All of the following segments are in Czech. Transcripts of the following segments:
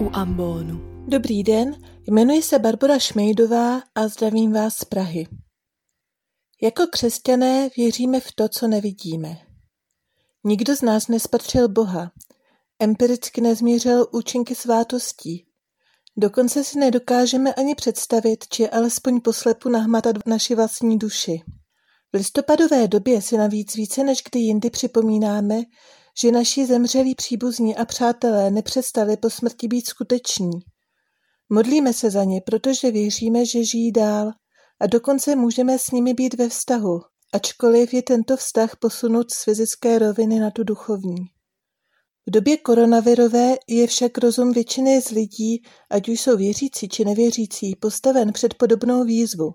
u ambonu. Dobrý den, jmenuji se Barbara Šmejdová a zdravím vás z Prahy. Jako křesťané věříme v to, co nevidíme. Nikdo z nás nespatřil Boha, empiricky nezměřil účinky svátostí. Dokonce si nedokážeme ani představit, či alespoň poslepu nahmatat v naši vlastní duši. V listopadové době si navíc více než kdy jindy připomínáme, že naši zemřelí příbuzní a přátelé nepřestali po smrti být skuteční. Modlíme se za ně, protože věříme, že žijí dál a dokonce můžeme s nimi být ve vztahu, ačkoliv je tento vztah posunut z fyzické roviny na tu duchovní. V době koronavirové je však rozum většiny z lidí, ať už jsou věřící či nevěřící, postaven před podobnou výzvu.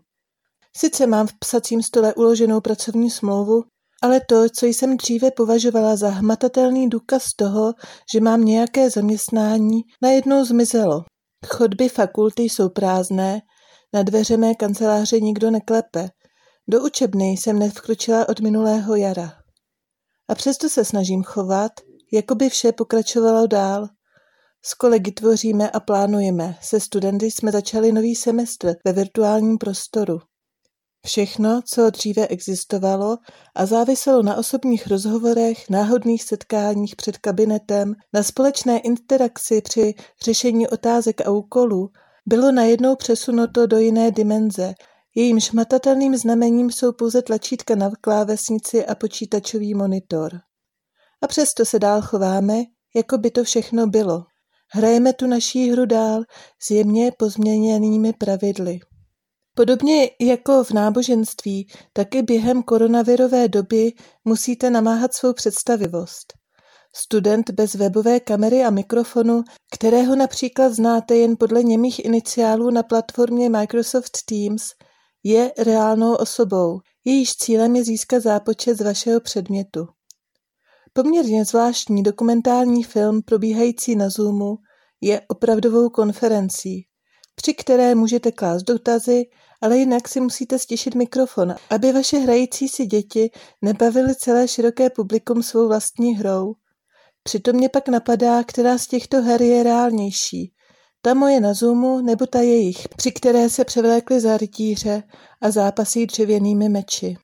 Sice mám v psacím stole uloženou pracovní smlouvu, ale to, co jsem dříve považovala za hmatatelný důkaz toho, že mám nějaké zaměstnání, najednou zmizelo. Chodby fakulty jsou prázdné, na dveře mé kanceláře nikdo neklepe. Do učebny jsem nevkročila od minulého jara. A přesto se snažím chovat, jako by vše pokračovalo dál. S kolegy tvoříme a plánujeme. Se studenty jsme začali nový semestr ve virtuálním prostoru. Všechno, co dříve existovalo a záviselo na osobních rozhovorech, náhodných setkáních před kabinetem, na společné interakci při řešení otázek a úkolů, bylo najednou přesunuto do jiné dimenze. Jejím šmatatelným znamením jsou pouze tlačítka na klávesnici a počítačový monitor. A přesto se dál chováme, jako by to všechno bylo. Hrajeme tu naší hru dál s jemně pozměněnými pravidly. Podobně jako v náboženství, tak i během koronavirové doby musíte namáhat svou představivost. Student bez webové kamery a mikrofonu, kterého například znáte jen podle němých iniciálů na platformě Microsoft Teams, je reálnou osobou, jejíž cílem je získat zápočet z vašeho předmětu. Poměrně zvláštní dokumentární film probíhající na Zoomu je opravdovou konferencí, při které můžete klást dotazy ale jinak si musíte stišit mikrofon, aby vaše hrající si děti nebavily celé široké publikum svou vlastní hrou. Přitom mě pak napadá, která z těchto her je reálnější. Ta moje na Zoomu nebo ta jejich, při které se převlékly za rytíře a zápasí dřevěnými meči.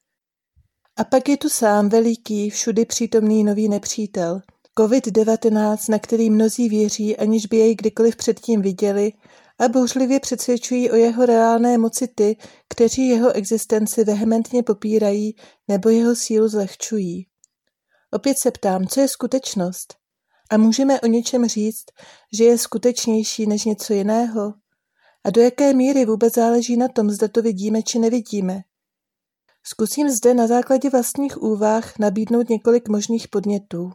A pak je tu sám veliký, všudy přítomný nový nepřítel. COVID-19, na který mnozí věří, aniž by jej kdykoliv předtím viděli a bouřlivě přesvědčují o jeho reálné moci ty, kteří jeho existenci vehementně popírají nebo jeho sílu zlehčují. Opět se ptám, co je skutečnost? A můžeme o něčem říct, že je skutečnější než něco jiného? A do jaké míry vůbec záleží na tom, zda to vidíme či nevidíme? Zkusím zde na základě vlastních úvah nabídnout několik možných podnětů.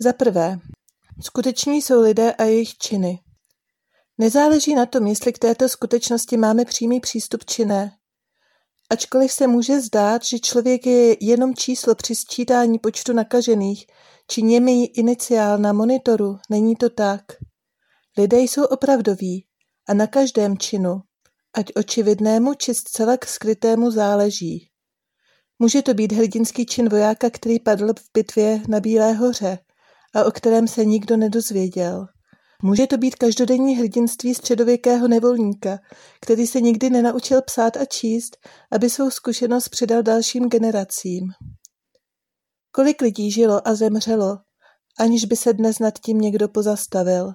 Za prvé, skuteční jsou lidé a jejich činy. Nezáleží na tom, jestli k této skutečnosti máme přímý přístup či ne. Ačkoliv se může zdát, že člověk je jenom číslo při sčítání počtu nakažených, či němý iniciál na monitoru, není to tak. Lidé jsou opravdoví a na každém činu, ať očividnému či zcela k skrytému záleží. Může to být hrdinský čin vojáka, který padl v bitvě na Bílé hoře a o kterém se nikdo nedozvěděl. Může to být každodenní hrdinství středověkého nevolníka, který se nikdy nenaučil psát a číst, aby svou zkušenost předal dalším generacím. Kolik lidí žilo a zemřelo, aniž by se dnes nad tím někdo pozastavil.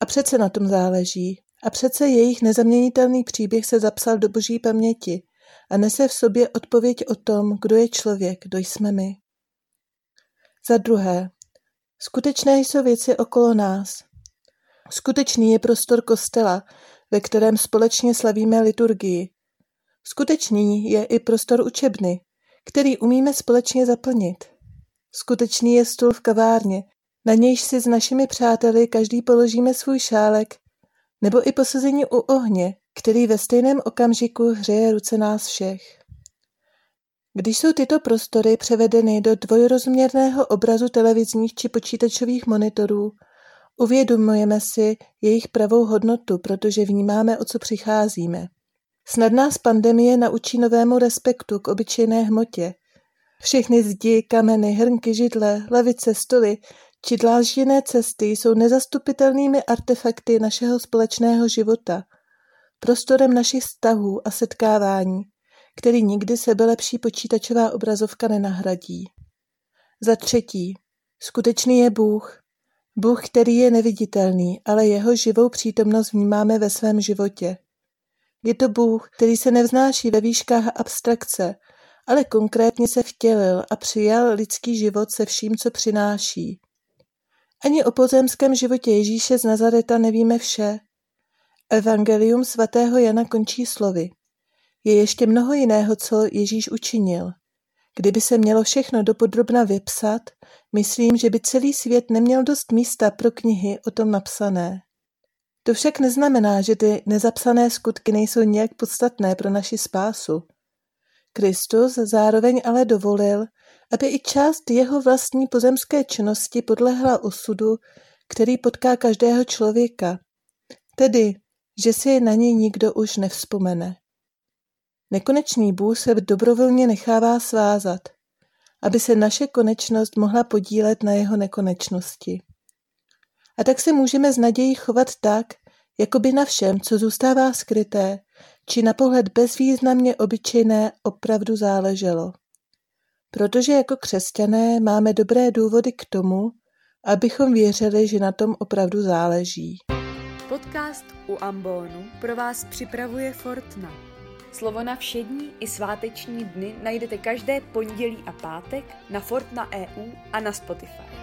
A přece na tom záleží. A přece jejich nezaměnitelný příběh se zapsal do boží paměti a nese v sobě odpověď o tom, kdo je člověk, kdo jsme my. Za druhé, skutečné jsou věci okolo nás, Skutečný je prostor kostela, ve kterém společně slavíme liturgii. Skutečný je i prostor učebny, který umíme společně zaplnit. Skutečný je stůl v kavárně, na nějž si s našimi přáteli každý položíme svůj šálek, nebo i posazení u ohně, který ve stejném okamžiku hřeje ruce nás všech. Když jsou tyto prostory převedeny do dvojrozměrného obrazu televizních či počítačových monitorů, Uvědomujeme si jejich pravou hodnotu, protože vnímáme, o co přicházíme. Snad nás pandemie naučí novému respektu k obyčejné hmotě. Všechny zdi, kameny, hrnky, židle, lavice, stoly či dlážděné cesty jsou nezastupitelnými artefakty našeho společného života, prostorem našich vztahů a setkávání, který nikdy sebelepší počítačová obrazovka nenahradí. Za třetí, skutečný je Bůh. Bůh, který je neviditelný, ale jeho živou přítomnost vnímáme ve svém životě. Je to Bůh, který se nevznáší ve výškách abstrakce, ale konkrétně se vtělil a přijal lidský život se vším, co přináší. Ani o pozemském životě Ježíše z Nazareta nevíme vše. Evangelium svatého Jana končí slovy. Je ještě mnoho jiného, co Ježíš učinil. Kdyby se mělo všechno dopodrobna vypsat, myslím, že by celý svět neměl dost místa pro knihy o tom napsané. To však neznamená, že ty nezapsané skutky nejsou nějak podstatné pro naši spásu. Kristus zároveň ale dovolil, aby i část jeho vlastní pozemské činnosti podlehla osudu, který potká každého člověka, tedy, že si na něj nikdo už nevzpomene. Nekonečný Bůh se dobrovolně nechává svázat, aby se naše konečnost mohla podílet na jeho nekonečnosti. A tak se můžeme s nadějí chovat tak, jako by na všem, co zůstává skryté, či na pohled bezvýznamně obyčejné opravdu záleželo. Protože jako křesťané máme dobré důvody k tomu, abychom věřili, že na tom opravdu záleží. Podcast u Ambonu pro vás připravuje Fortna. Slovo na všední i sváteční dny najdete každé pondělí a pátek na Fortna EU a na Spotify.